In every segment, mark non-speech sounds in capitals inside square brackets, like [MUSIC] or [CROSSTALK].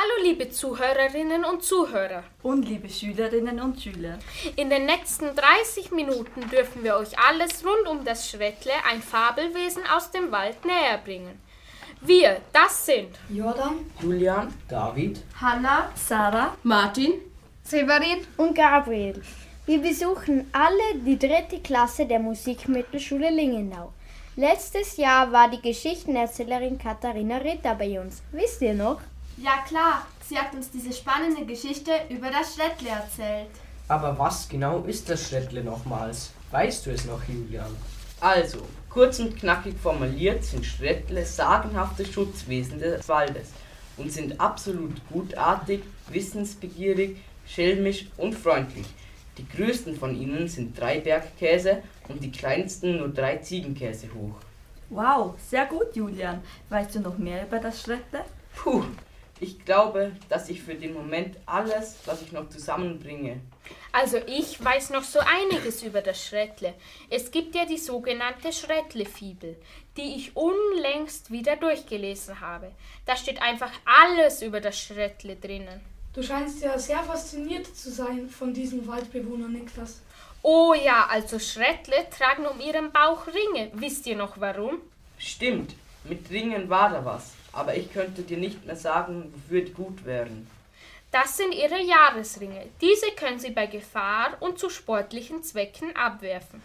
Hallo liebe Zuhörerinnen und Zuhörer. Und liebe Schülerinnen und Schüler. In den nächsten 30 Minuten dürfen wir euch alles rund um das Schrettle, ein Fabelwesen aus dem Wald, näher bringen. Wir, das sind Jordan, Julian, David, Hanna, Sarah, Martin, Severin und Gabriel. Wir besuchen alle die dritte Klasse der Musikmittelschule Lingenau. Letztes Jahr war die Geschichtenerzählerin Katharina Ritter bei uns. Wisst ihr noch? Ja klar, sie hat uns diese spannende Geschichte über das Schrettle erzählt. Aber was genau ist das Schrettle nochmals? Weißt du es noch, Julian? Also, kurz und knackig formuliert sind Schrettle sagenhafte Schutzwesen des Waldes und sind absolut gutartig, wissensbegierig, schelmisch und freundlich. Die größten von ihnen sind drei Bergkäse und die kleinsten nur drei Ziegenkäse hoch. Wow, sehr gut, Julian. Weißt du noch mehr über das Schrettle? Puh, ich glaube, dass ich für den Moment alles, was ich noch zusammenbringe. Also ich weiß noch so einiges über das Schrettle. Es gibt ja die sogenannte Schrettle-Fibel, die ich unlängst wieder durchgelesen habe. Da steht einfach alles über das Schrettle drinnen. Du scheinst ja sehr fasziniert zu sein von diesen Waldbewohnern, Niklas. Oh ja, also Schrettle tragen um ihren Bauch Ringe. Wisst ihr noch warum? Stimmt, mit Ringen war da was, aber ich könnte dir nicht mehr sagen, wofür die gut wären. Das sind ihre Jahresringe. Diese können sie bei Gefahr und zu sportlichen Zwecken abwerfen.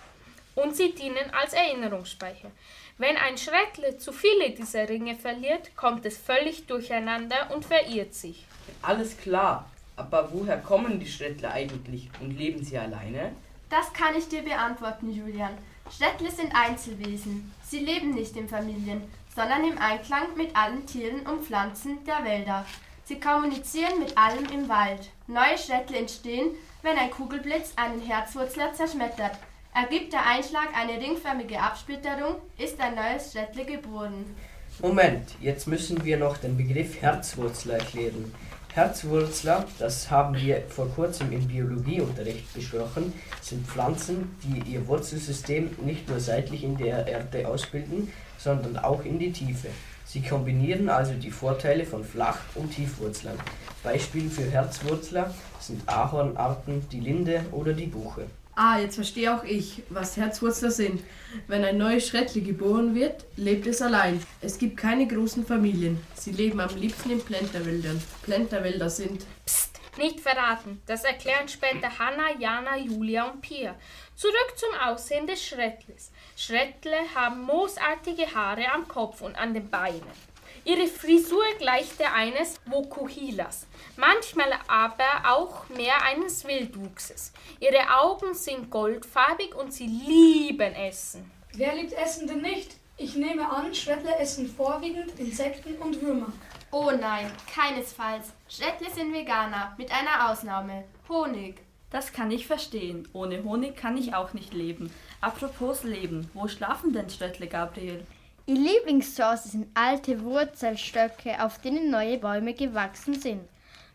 Und sie dienen als Erinnerungsspeicher. Wenn ein Schrettle zu viele dieser Ringe verliert, kommt es völlig durcheinander und verirrt sich. Alles klar, aber woher kommen die Schrettler eigentlich und leben sie alleine? Das kann ich dir beantworten, Julian. Schrettle sind Einzelwesen. Sie leben nicht in Familien, sondern im Einklang mit allen Tieren und Pflanzen der Wälder. Sie kommunizieren mit allem im Wald. Neue Schrettle entstehen, wenn ein Kugelblitz einen Herzwurzler zerschmettert. Ergibt der Einschlag eine ringförmige Absplitterung, ist ein neues Schrettle geboren. Moment, jetzt müssen wir noch den Begriff Herzwurzler erklären. Herzwurzler, das haben wir vor kurzem im Biologieunterricht besprochen, sind Pflanzen, die ihr Wurzelsystem nicht nur seitlich in der Erde ausbilden, sondern auch in die Tiefe. Sie kombinieren also die Vorteile von Flach- und Tiefwurzlern. Beispiele für Herzwurzler sind Ahornarten, die Linde oder die Buche. Ah, jetzt verstehe auch ich, was Herzwurzler sind. Wenn ein neues Schrettli geboren wird, lebt es allein. Es gibt keine großen Familien. Sie leben am liebsten in Plenterwäldern. Plenterwälder sind. Psst, nicht verraten. Das erklären später Hanna, Jana, Julia und Pia. Zurück zum Aussehen des Schrettles. Schrettle haben moosartige Haare am Kopf und an den Beinen. Ihre Frisur gleicht der eines Vokuhilas, manchmal aber auch mehr eines Wildwuchses. Ihre Augen sind goldfarbig und sie lieben Essen. Wer liebt Essen denn nicht? Ich nehme an, Schwettle essen vorwiegend Insekten und Würmer. Oh nein, keinesfalls. Schrettle sind Veganer, mit einer Ausnahme. Honig. Das kann ich verstehen. Ohne Honig kann ich auch nicht leben. Apropos Leben, wo schlafen denn Schrettle, Gabriel? Ihr Lieblingszuhause sind alte Wurzelstöcke, auf denen neue Bäume gewachsen sind.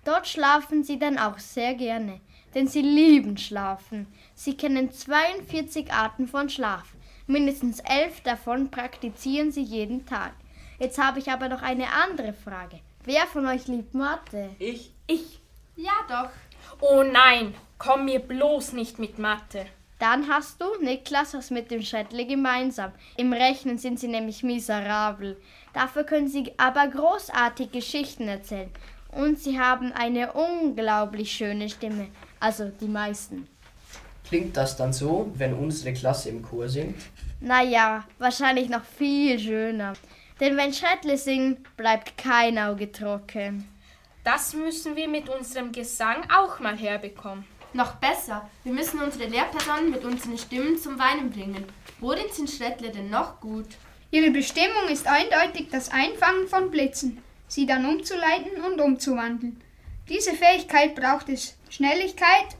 Dort schlafen sie dann auch sehr gerne, denn sie lieben Schlafen. Sie kennen 42 Arten von Schlaf. Mindestens elf davon praktizieren sie jeden Tag. Jetzt habe ich aber noch eine andere Frage. Wer von euch liebt Mathe? Ich. Ich. Ja doch. Oh nein, komm mir bloß nicht mit Mathe. Dann hast du, Niklas, was mit dem Schrettle gemeinsam. Im Rechnen sind sie nämlich miserabel. Dafür können sie aber großartig Geschichten erzählen. Und sie haben eine unglaublich schöne Stimme. Also die meisten. Klingt das dann so, wenn unsere Klasse im Chor singt? Naja, wahrscheinlich noch viel schöner. Denn wenn Schrettle singen, bleibt kein Auge trocken. Das müssen wir mit unserem Gesang auch mal herbekommen. Noch besser, wir müssen unsere Lehrpersonen mit unseren Stimmen zum Weinen bringen. Worin sind Schrettle denn noch gut? Ihre Bestimmung ist eindeutig das Einfangen von Blitzen, sie dann umzuleiten und umzuwandeln. Diese Fähigkeit braucht es Schnelligkeit,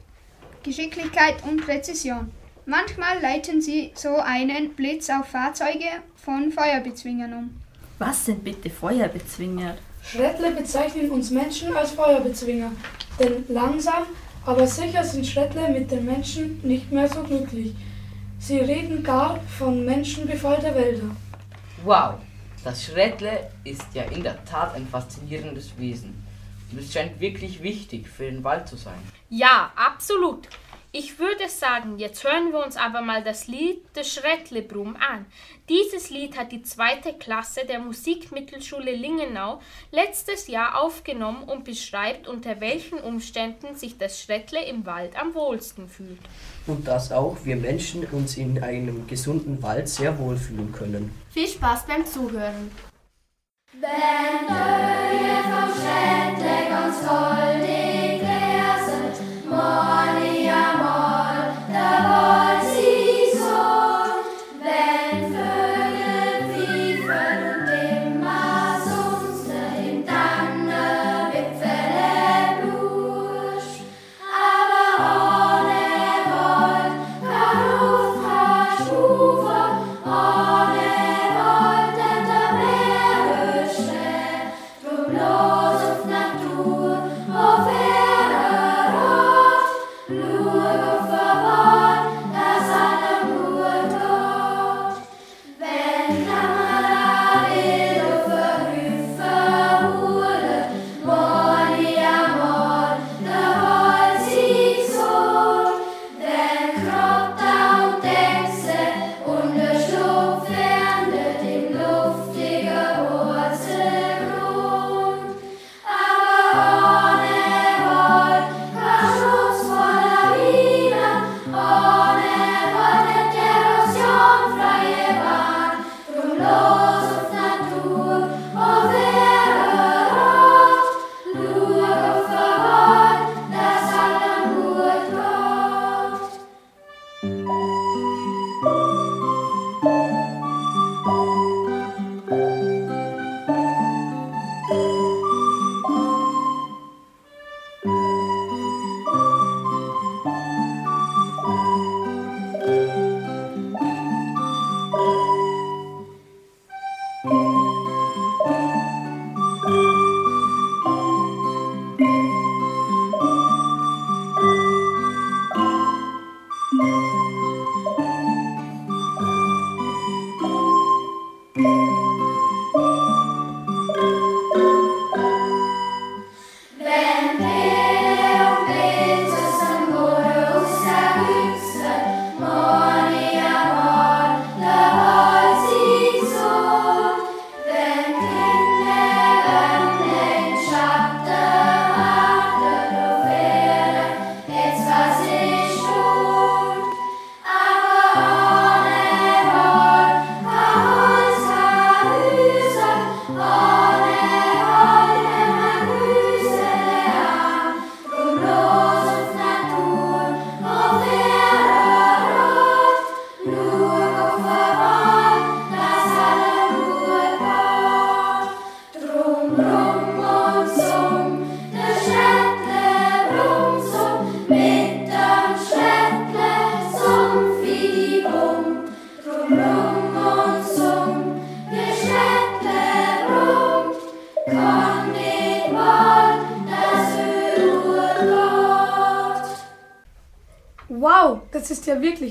Geschicklichkeit und Präzision. Manchmal leiten sie so einen Blitz auf Fahrzeuge von Feuerbezwingern um. Was sind bitte Feuerbezwinger? Schrettle bezeichnen uns Menschen als Feuerbezwinger, denn langsam, aber sicher sind Schrettle mit den Menschen nicht mehr so glücklich. Sie reden gar von Menschenbefall der Wälder. Wow, das Schrettle ist ja in der Tat ein faszinierendes Wesen. Und es scheint wirklich wichtig für den Wald zu sein. Ja, absolut. Ich würde sagen, jetzt hören wir uns aber mal das Lied des Schrettlebrum an. Dieses Lied hat die zweite Klasse der Musikmittelschule Lingenau letztes Jahr aufgenommen und beschreibt, unter welchen Umständen sich das Schrettle im Wald am wohlsten fühlt. Und dass auch wir Menschen uns in einem gesunden Wald sehr wohlfühlen können. Viel Spaß beim Zuhören. Wenn Öje vom Schrettle ganz goldig amol, da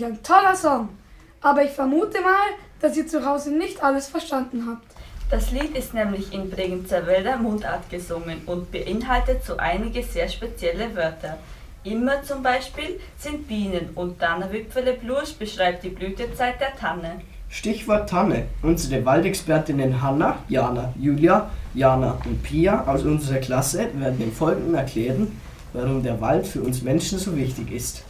ein toller Song. Aber ich vermute mal, dass ihr zu Hause nicht alles verstanden habt. Das Lied ist nämlich in Bregenzer Wälder Mundart gesungen und beinhaltet so einige sehr spezielle Wörter. Immer zum Beispiel sind Bienen und Tannenwipfele Blusch beschreibt die Blütezeit der Tanne. Stichwort Tanne. Unsere Waldexpertinnen Hanna, Jana, Julia, Jana und Pia aus unserer Klasse werden im Folgenden erklären, warum der Wald für uns Menschen so wichtig ist.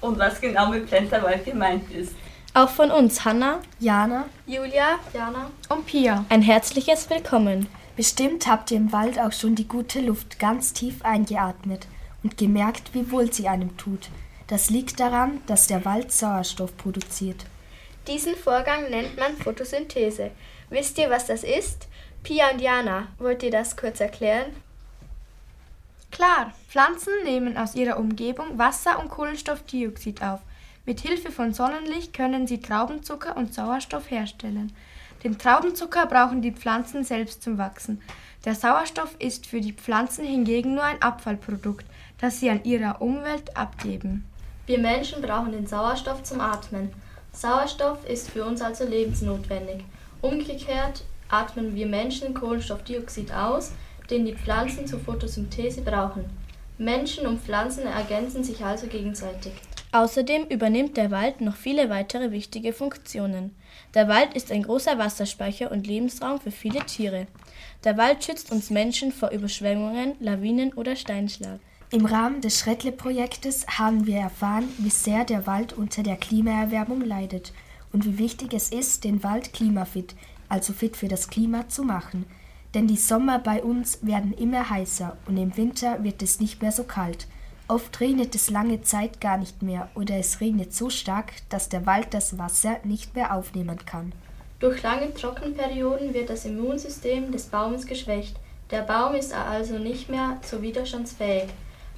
Und was genau mit Plenterwald gemeint ist. Auch von uns Hanna, Jana, Julia Jana und Pia ein herzliches Willkommen. Bestimmt habt ihr im Wald auch schon die gute Luft ganz tief eingeatmet und gemerkt, wie wohl sie einem tut. Das liegt daran, dass der Wald Sauerstoff produziert. Diesen Vorgang nennt man Photosynthese. Wisst ihr, was das ist? Pia und Jana, wollt ihr das kurz erklären? Klar, Pflanzen nehmen aus ihrer Umgebung Wasser und Kohlenstoffdioxid auf. Mit Hilfe von Sonnenlicht können sie Traubenzucker und Sauerstoff herstellen. Den Traubenzucker brauchen die Pflanzen selbst zum Wachsen. Der Sauerstoff ist für die Pflanzen hingegen nur ein Abfallprodukt, das sie an ihrer Umwelt abgeben. Wir Menschen brauchen den Sauerstoff zum Atmen. Sauerstoff ist für uns also lebensnotwendig. Umgekehrt atmen wir Menschen Kohlenstoffdioxid aus, den die Pflanzen zur Photosynthese brauchen. Menschen und Pflanzen ergänzen sich also gegenseitig. Außerdem übernimmt der Wald noch viele weitere wichtige Funktionen. Der Wald ist ein großer Wasserspeicher und Lebensraum für viele Tiere. Der Wald schützt uns Menschen vor Überschwemmungen, Lawinen oder Steinschlag. Im Rahmen des Schrettle-Projektes haben wir erfahren, wie sehr der Wald unter der Klimaerwärmung leidet und wie wichtig es ist, den Wald klimafit, also fit für das Klima, zu machen. Denn die Sommer bei uns werden immer heißer und im Winter wird es nicht mehr so kalt. Oft regnet es lange Zeit gar nicht mehr oder es regnet so stark, dass der Wald das Wasser nicht mehr aufnehmen kann. Durch lange Trockenperioden wird das Immunsystem des Baumes geschwächt. Der Baum ist also nicht mehr so widerstandsfähig.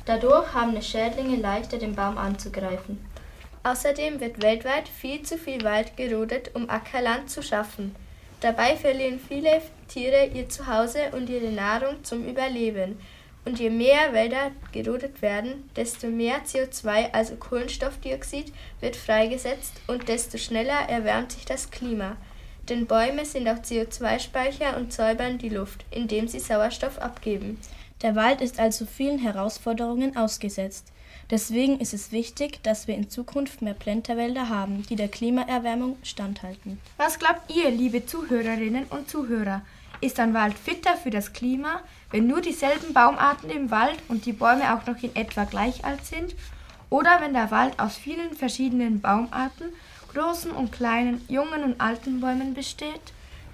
Dadurch haben es Schädlinge leichter, den Baum anzugreifen. Außerdem wird weltweit viel zu viel Wald gerodet, um Ackerland zu schaffen. Dabei verlieren viele Tiere ihr Zuhause und ihre Nahrung zum Überleben. Und je mehr Wälder gerodet werden, desto mehr CO2, also Kohlenstoffdioxid, wird freigesetzt und desto schneller erwärmt sich das Klima. Denn Bäume sind auch CO2-Speicher und säubern die Luft, indem sie Sauerstoff abgeben. Der Wald ist also vielen Herausforderungen ausgesetzt. Deswegen ist es wichtig, dass wir in Zukunft mehr Plenterwälder haben, die der Klimaerwärmung standhalten. Was glaubt ihr, liebe Zuhörerinnen und Zuhörer? Ist ein Wald fitter für das Klima, wenn nur dieselben Baumarten im Wald und die Bäume auch noch in etwa gleich alt sind? Oder wenn der Wald aus vielen verschiedenen Baumarten, großen und kleinen, jungen und alten Bäumen besteht?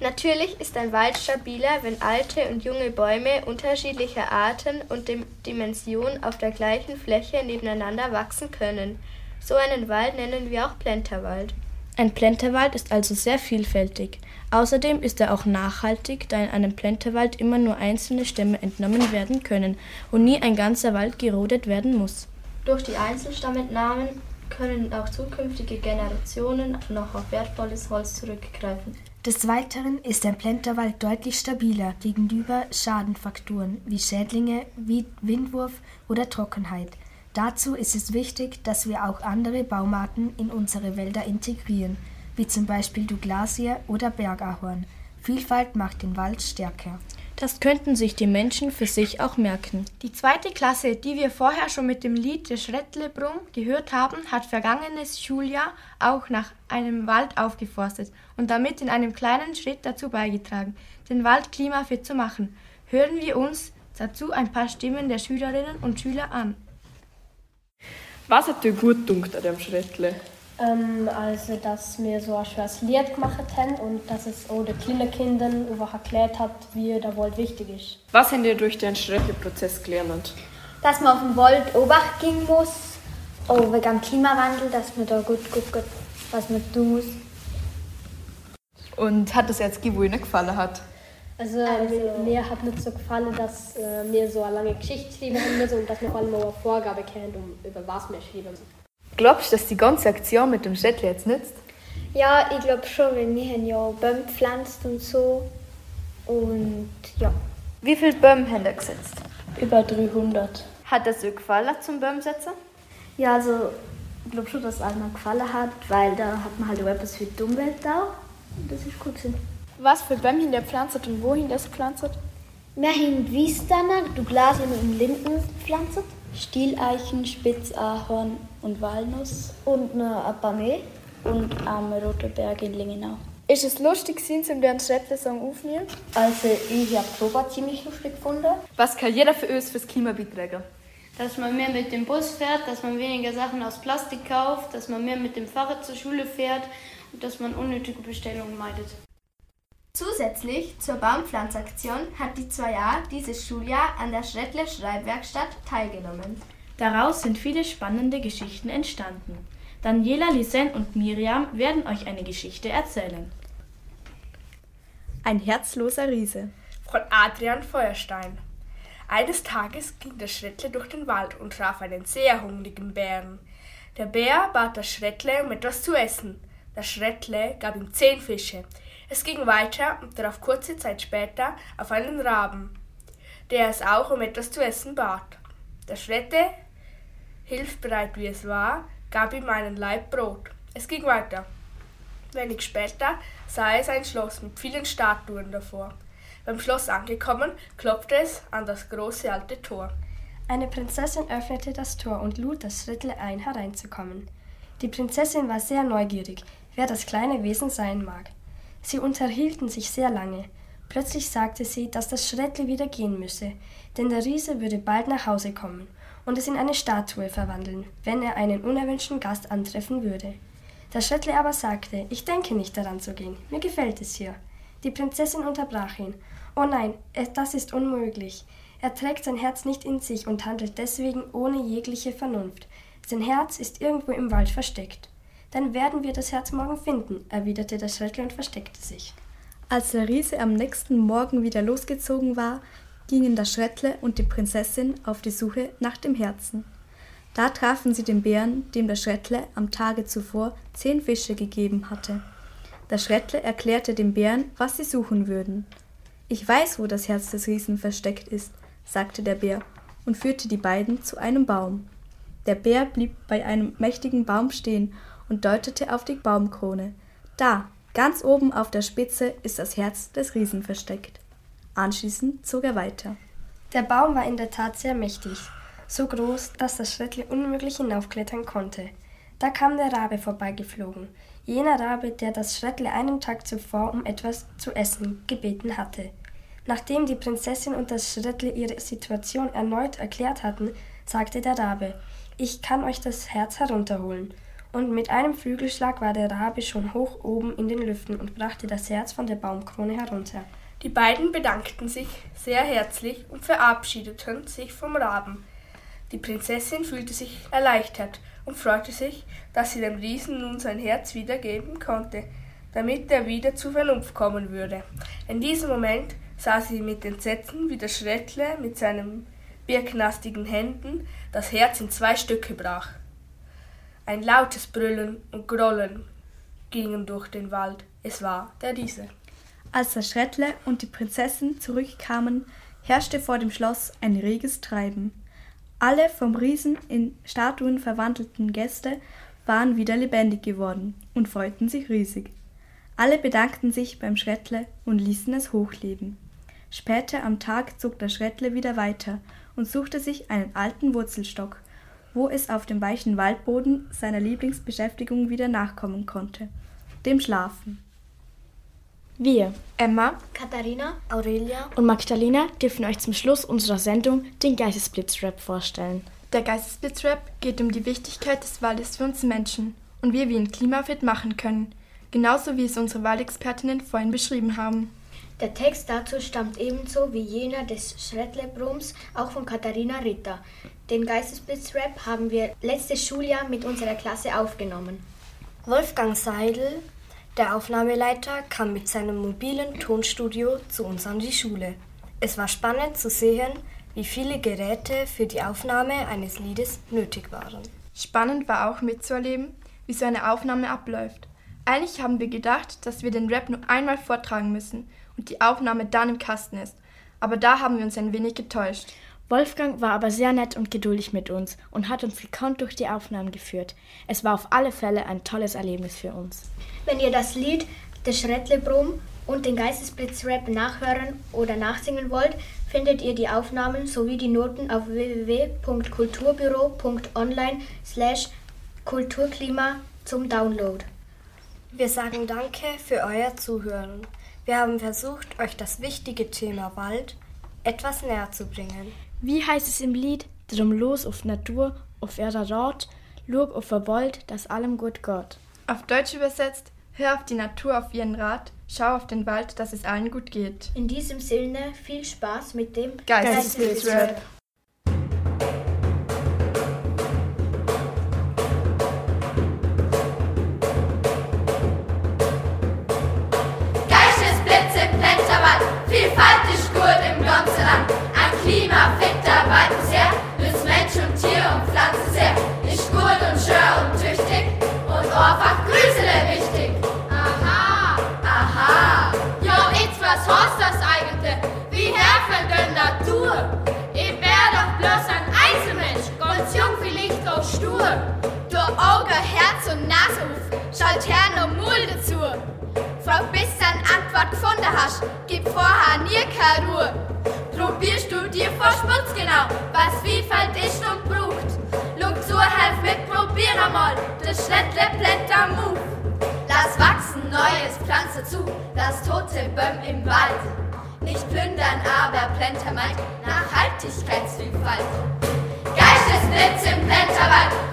Natürlich ist ein Wald stabiler, wenn alte und junge Bäume unterschiedlicher Arten und Dimension auf der gleichen Fläche nebeneinander wachsen können. So einen Wald nennen wir auch Plenterwald. Ein Plenterwald ist also sehr vielfältig. Außerdem ist er auch nachhaltig, da in einem Plenterwald immer nur einzelne Stämme entnommen werden können und nie ein ganzer Wald gerodet werden muss. Durch die Einzelstamentnahmen können auch zukünftige Generationen noch auf wertvolles Holz zurückgreifen. Des Weiteren ist ein Plenterwald deutlich stabiler gegenüber Schadenfaktoren wie Schädlinge, wie Windwurf oder Trockenheit. Dazu ist es wichtig, dass wir auch andere Baumarten in unsere Wälder integrieren, wie zum Beispiel Douglasie oder Bergahorn. Vielfalt macht den Wald stärker. Das könnten sich die Menschen für sich auch merken. Die zweite Klasse, die wir vorher schon mit dem Lied der Schrettlebrumm gehört haben, hat vergangenes Schuljahr auch nach einem Wald aufgeforstet und damit in einem kleinen Schritt dazu beigetragen, den Wald klimafit zu machen. Hören wir uns dazu ein paar Stimmen der Schülerinnen und Schüler an. Was hat dir gut gedacht an dem Schrettle? Ähm, also, dass wir so ein schönes Lied gemacht haben und dass es auch den kleinen Kindern erklärt hat, wie der Wald wichtig ist. Was habt ihr durch den Schrettleprozess gelernt? Dass man auf den Wald Obacht gehen muss, auch wegen dem Klimawandel, dass man da gut guckt, was man tun muss. Und hat es jetzt wo Ihnen gefallen hat? Also, also mir hat nicht so gefallen, dass äh, wir so eine lange Geschichte schreiben haben müssen und dass wir allem eine Vorgabe kennen, um über was wir schreiben. Glaubst du, dass die ganze Aktion mit dem Schrettle jetzt nützt? Ja, ich glaube schon, weil wir haben ja Bäume gepflanzt und so. Und ja. Wie viele Bäume haben ihr gesetzt? Über 300. Hat das euch gefallen zum Baumsetzen? Ja, also ich glaube schon, dass es allen gefallen hat, weil da hat man halt auch etwas für die Umwelt da. Und das ist gut gewesen. Was für Bäume haben ihr gepflanzt und wohin das gepflanzt? Wir haben Wiesdanner, Douglasien und Linden gepflanzt. Stieleichen, Spitzahorn und Walnuss. Und eine Abame und am Rote Berg in Lingenau. Ist es lustig, Sie zum den Schrettle-Song aufnehmen? Also ich habe Proba ziemlich lustig gefunden. Was kann jeder für uns fürs Klima beitragen? Dass man mehr mit dem Bus fährt, dass man weniger Sachen aus Plastik kauft, dass man mehr mit dem Fahrrad zur Schule fährt und dass man unnötige Bestellungen meidet. Zusätzlich zur Baumpflanzaktion hat die 2a dieses Schuljahr an der Schrettler Schreibwerkstatt teilgenommen. Daraus sind viele spannende Geschichten entstanden. Daniela, Lisen und Miriam werden euch eine Geschichte erzählen. Ein herzloser Riese. Von Adrian Feuerstein. Eines Tages ging der Schrettle durch den Wald und traf einen sehr hungrigen Bären. Der Bär bat das Schrettle um etwas zu essen. Das Schrettle gab ihm zehn Fische. Es ging weiter und traf kurze Zeit später auf einen Raben, der es auch um etwas zu essen bat. Der Schwette, hilfbereit wie es war, gab ihm einen Laib Brot. Es ging weiter. Wenig später sah es ein Schloss mit vielen Statuen davor. Beim Schloss angekommen, klopfte es an das große alte Tor. Eine Prinzessin öffnete das Tor und lud das Schrittle ein, hereinzukommen. Die Prinzessin war sehr neugierig, wer das kleine Wesen sein mag. Sie unterhielten sich sehr lange. Plötzlich sagte sie, dass das Schrettle wieder gehen müsse, denn der Riese würde bald nach Hause kommen und es in eine Statue verwandeln, wenn er einen unerwünschten Gast antreffen würde. Das Schrettle aber sagte, ich denke nicht daran zu gehen, mir gefällt es hier. Die Prinzessin unterbrach ihn. Oh nein, das ist unmöglich. Er trägt sein Herz nicht in sich und handelt deswegen ohne jegliche Vernunft. Sein Herz ist irgendwo im Wald versteckt. Dann werden wir das Herz morgen finden, erwiderte das Schrettle und versteckte sich. Als der Riese am nächsten Morgen wieder losgezogen war, gingen das Schrettle und die Prinzessin auf die Suche nach dem Herzen. Da trafen sie den Bären, dem das Schrettle am Tage zuvor zehn Fische gegeben hatte. Das Schrettle erklärte dem Bären, was sie suchen würden. Ich weiß, wo das Herz des Riesen versteckt ist, sagte der Bär und führte die beiden zu einem Baum. Der Bär blieb bei einem mächtigen Baum stehen und deutete auf die Baumkrone. Da, ganz oben auf der Spitze, ist das Herz des Riesen versteckt. Anschließend zog er weiter. Der Baum war in der Tat sehr mächtig, so groß, dass das Schrettle unmöglich hinaufklettern konnte. Da kam der Rabe vorbeigeflogen, jener Rabe, der das Schrettle einen Tag zuvor um etwas zu essen gebeten hatte. Nachdem die Prinzessin und das Schrettle ihre Situation erneut erklärt hatten, sagte der Rabe, ich kann euch das Herz herunterholen. Und mit einem Flügelschlag war der Rabe schon hoch oben in den Lüften und brachte das Herz von der Baumkrone herunter. Die beiden bedankten sich sehr herzlich und verabschiedeten sich vom Raben. Die Prinzessin fühlte sich erleichtert und freute sich, dass sie dem Riesen nun sein Herz wiedergeben konnte, damit er wieder zur Vernunft kommen würde. In diesem Moment sah sie mit Entsetzen, wie der Schrettle mit seinen birknastigen Händen das Herz in zwei Stücke brach. Ein lautes Brüllen und Grollen gingen durch den Wald. Es war der Riese. Als das Schrettle und die Prinzessin zurückkamen, herrschte vor dem Schloss ein reges Treiben. Alle vom Riesen in Statuen verwandelten Gäste waren wieder lebendig geworden und freuten sich riesig. Alle bedankten sich beim Schrettle und ließen es hochleben. Später am Tag zog das Schrettle wieder weiter und suchte sich einen alten Wurzelstock, wo es auf dem weichen Waldboden seiner Lieblingsbeschäftigung wieder nachkommen konnte, dem Schlafen. Wir, Emma, Katharina, Aurelia und Magdalena dürfen euch zum Schluss unserer Sendung den Geistesblitzrap vorstellen. Der Geistesblitzrap geht um die Wichtigkeit des Waldes für uns Menschen und wie wir ihn klimafit machen können, genauso wie es unsere Waldexpertinnen vorhin beschrieben haben. Der Text dazu stammt ebenso wie jener des Schrettlebrums auch von Katharina Ritter. Den Geistesblitzrap haben wir letztes Schuljahr mit unserer Klasse aufgenommen. Wolfgang Seidel, der Aufnahmeleiter, kam mit seinem mobilen Tonstudio zu uns an die Schule. Es war spannend zu sehen, wie viele Geräte für die Aufnahme eines Liedes nötig waren. Spannend war auch mitzuerleben, wie so eine Aufnahme abläuft. Eigentlich haben wir gedacht, dass wir den Rap nur einmal vortragen müssen und die Aufnahme dann im Kasten ist. Aber da haben wir uns ein wenig getäuscht. Wolfgang war aber sehr nett und geduldig mit uns und hat uns gekonnt durch die Aufnahmen geführt. Es war auf alle Fälle ein tolles Erlebnis für uns. Wenn ihr das Lied des Schrettlebrum und den Geistesblitzrap nachhören oder nachsingen wollt, findet ihr die Aufnahmen sowie die Noten auf www.kulturbüro.online slash Kulturklima zum Download. Wir sagen Danke für euer Zuhören. Wir haben versucht, euch das wichtige Thema Wald etwas näher zu bringen. Wie heißt es im Lied? Drum los auf Natur, auf ihrer Rat, lug auf Verbold, dass allem gut geht. Auf Deutsch übersetzt, hör auf die Natur auf ihren Rat, schau auf den Wald, dass es allen gut geht. In diesem Sinne viel Spaß mit dem Geistesblitzrap. Und Nase auf, schalt Herrn und Mulde zu. Frau bis an Antwort gefunden hast, gib vorher nie keine Ruhe. Probierst du dir vor Schmutz genau, was Vielfalt ist und braucht. Look zu, helf mit, probier einmal, das Schlettle blätter Move. Lass wachsen, neues Pflanze zu, das tote Böhm im Wald. Nicht plündern, aber Plentermeid, Nachhaltigkeitsvielfalt. Geistesblitz im Blätterwald.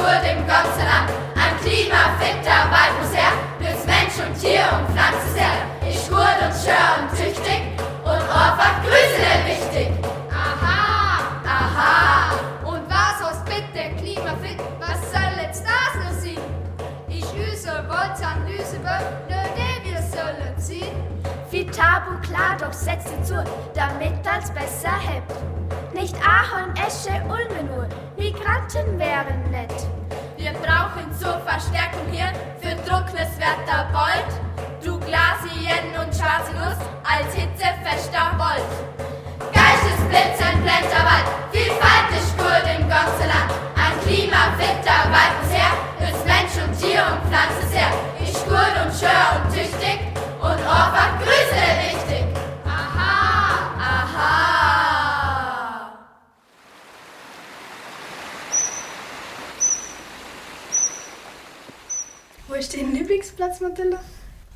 Gut im ganzen Land. Ein klimafitter Wald muss her, nützt Mensch und Tier und Pflanze sehr. Ist gut und schön und tüchtig und einfach Grüße wichtig. Aha, aha. Und was heißt bitte klimafit? Was soll jetzt das nur sein? Ich üse Voltanalyse, nö, nee, wir sollen ziehen. Wie tabu klar, doch setze zu, damit als besser hebt. Nicht Ahorn, Esche, Ulme nur, Migranten wären nett. Wir brauchen zur Verstärkung hier für trockenes Wetter bald Douglasien und schwarze Nuss als hitzefester Gold. Geistesblitz im Blätterwald, Vielfalt ist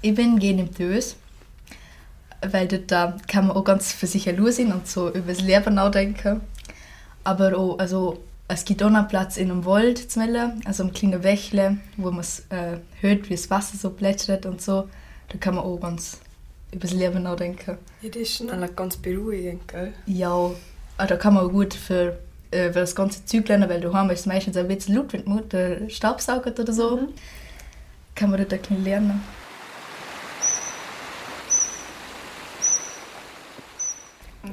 Ich bin im Dös, weil dort da kann man auch ganz für sich allein sein und so über das Leben nachdenken. Aber auch, also, es gibt auch einen Platz in einem Wald zu Melle, also ein kleiner Bächle, wo man äh, hört, wie das Wasser so plätschert und so. Da kann man auch ganz über das Leben nachdenken. Ja, das ist schon eigentlich ganz beruhigend, gell? Ja, ah, da kann man auch gut für, äh, für das ganze Zeug lernen, weil daheim ist es meistens ein bisschen laut, wenn die Mutter staubsaugt oder so. Mhm. Kann man dort ein bisschen lernen.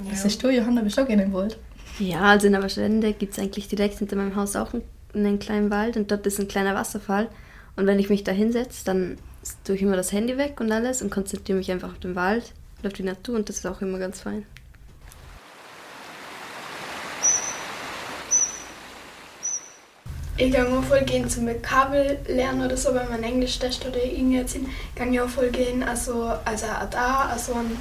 Was hast du, Johanna? Bist du auch gerne im Wald? Ja, also in Aberschwende gibt es eigentlich direkt hinter meinem Haus auch einen, einen kleinen Wald und dort ist ein kleiner Wasserfall. Und wenn ich mich da hinsetze, dann tue ich immer das Handy weg und alles und konzentriere mich einfach auf den Wald und auf die Natur und das ist auch immer ganz fein. Ich gehe auch voll gehen zum Kabel lernen oder so, wenn man Englisch testet oder irgendwie jetzt hin, kann ich auch voll gehen, also, also auch da, also ein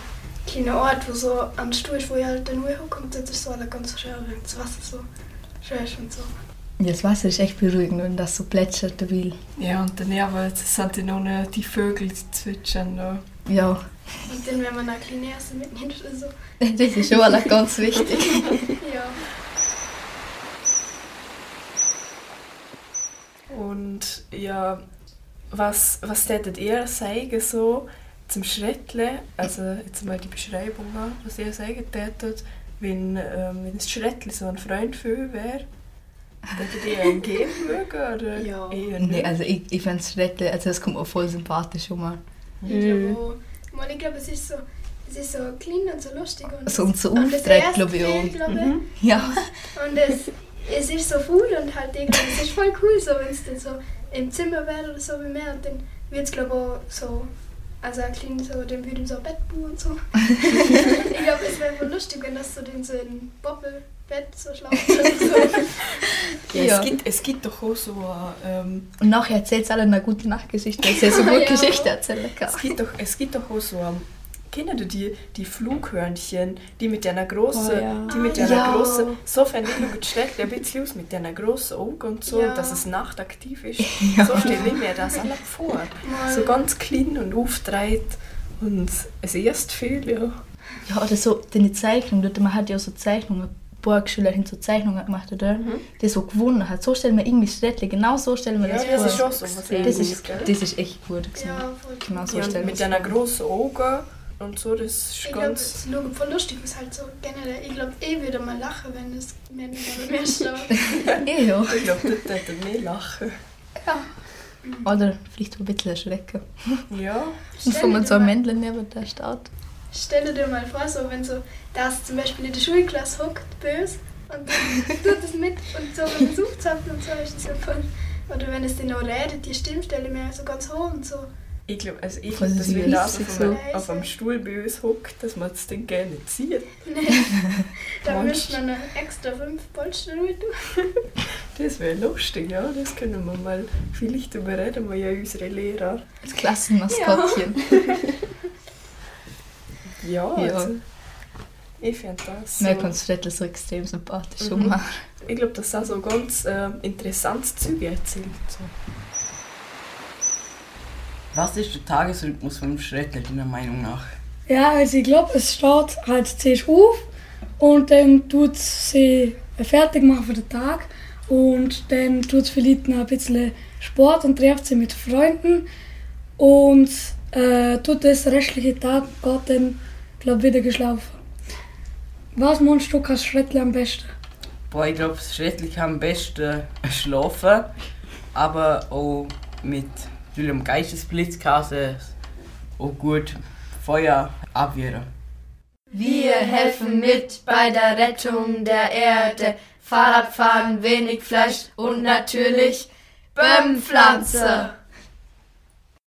kleiner Ort, wo so ein Stuhl ist, wo ich halt dann hochkommt, das ist so alle ganz schön, wenn das Wasser so schön ist und so. Ja, das Wasser ist echt beruhigend, wenn das so plätschert dabei. Ja, und daneben sind dann auch noch die Vögel, die zwitschern. Da. Ja, Und dann, wenn man eine kleine Erste mitnimmt oder so. [LAUGHS] das ist schon alle ganz wichtig. [LAUGHS] ja. Und ja, was, was tätet ihr sagen so zum Schrettle? Also jetzt mal die Beschreibungen, was ihr sagen tätet, wenn, ähm, wenn das Schrettle so ein Freund für euch wäre. Tätet ihr ihn [LAUGHS] geben mögen oder Ja. eher Nee, nicht? also ich, ich fände es schrecklich, also es kommt mir voll sympathisch schon mal. Ich glaube, ich glaube, es ist so, es ist so klein und so lustig. Und So und so das erste glaube ich auch. Ich. Mhm. Ja. [LAUGHS] Und es, es ist so cool und halt irgendwie, es ist voll cool, so, wenn es dann so im Zimmer wäre oder so wie mehr und dann wird es glaube ich auch so, also ein kleines so, dann würde so ein Bett bauen und so. [LAUGHS] ich glaube, es wäre voll lustig, wenn das so den so in Bobbelbett so schlafen so. [LAUGHS] Ja, Ja. Es, gibt, es gibt doch auch so ähm, Und nachher erzählt es alle eine gute Nachtgeschichte, weil sie so [LAUGHS] gut Ja. Geschichte erzählen kann. Es gibt doch, es gibt doch auch so, ähm, du die, die Flughörnchen, die mit einer großen, Oh, ja. die mit Ah, einer ja. großen, so schlecht, ein bisschen aus mit einer großen Augen und so, Ja. dass es nachtaktiv ist. [LAUGHS] So stelle ich mir das alle vor. Mal. So ganz klein und aufgedreht und es erst viel, ja. Ja, oder so, deine Zeichnung, dort, man hat ja so Zeichnungen, Borgschülerin so Zeichnungen gemacht, oder? Die so gewonnen hat. So stellen wir irgendwie Schrädle, genau so stellen wir Ja, das das vor. ist schon so das, ist, das ist echt gut. Gewesen. Genau so ja stellen mit einer großen Augen und so, das ist Ich glaube, ganz... es schaut voll lustig aus, halt so generell. Ich glaube, ich würde mal lachen, wenn es nicht mehr [LAUGHS] steht. Eh, ja. Ich glaube, dort hätte er mehr lachen. Oder vielleicht auch ein bisschen erschrecken. Ja. Und wenn man so ein Männchen neben der steht. Stell dir mal vor, so wenn so das zum Beispiel in der Schulklasse hockt, böse, und dann [LAUGHS] tut es mit und so, wenn es aufzapft und so, ist es ja voll. Oder wenn es dann auch redet, die Stimmstelle mehr so ganz hoch und so. Ich glaube, also ich glaub, dass wenn das auf, So. einem, auf einem Stuhl bei uns hockt, dass man das dann gerne zieht. [LAUGHS] Nee, da müsste man noch extra fünf Polster tun. [LAUGHS] Das wäre lustig, ja. Das können wir mal vielleicht überreden, wir ja unsere Lehrer. Das Klassenmaskottchen. Ja, [LAUGHS] Ja. also, ich finde das. So, kommt Schrädle so extrem sympathisch Mhm. mal. ich glaube, dass er so ganz äh, interessantes Zeug erzählt. So. Was ist der Tagesrhythmus vom Schredler deiner Meinung nach? Ja, also ich glaube, es steht halt zuerst auf und dann tut sie fertig machen für den Tag und dann tut sie vielleicht noch ein bisschen Sport und trifft sie mit Freunden und äh, tut das restliche Tag geht dann, glaube wieder geschlafen. Was meinst du, kannst Schredler am besten? Boah, ich glaube, Schredler kann am besten schlafen, aber auch mit einem Geistesblitz kann es auch gut Feuer abwehren. Wir helfen mit bei der Rettung der Erde. Fahrradfahren, wenig Fleisch und natürlich Böhmpflanze.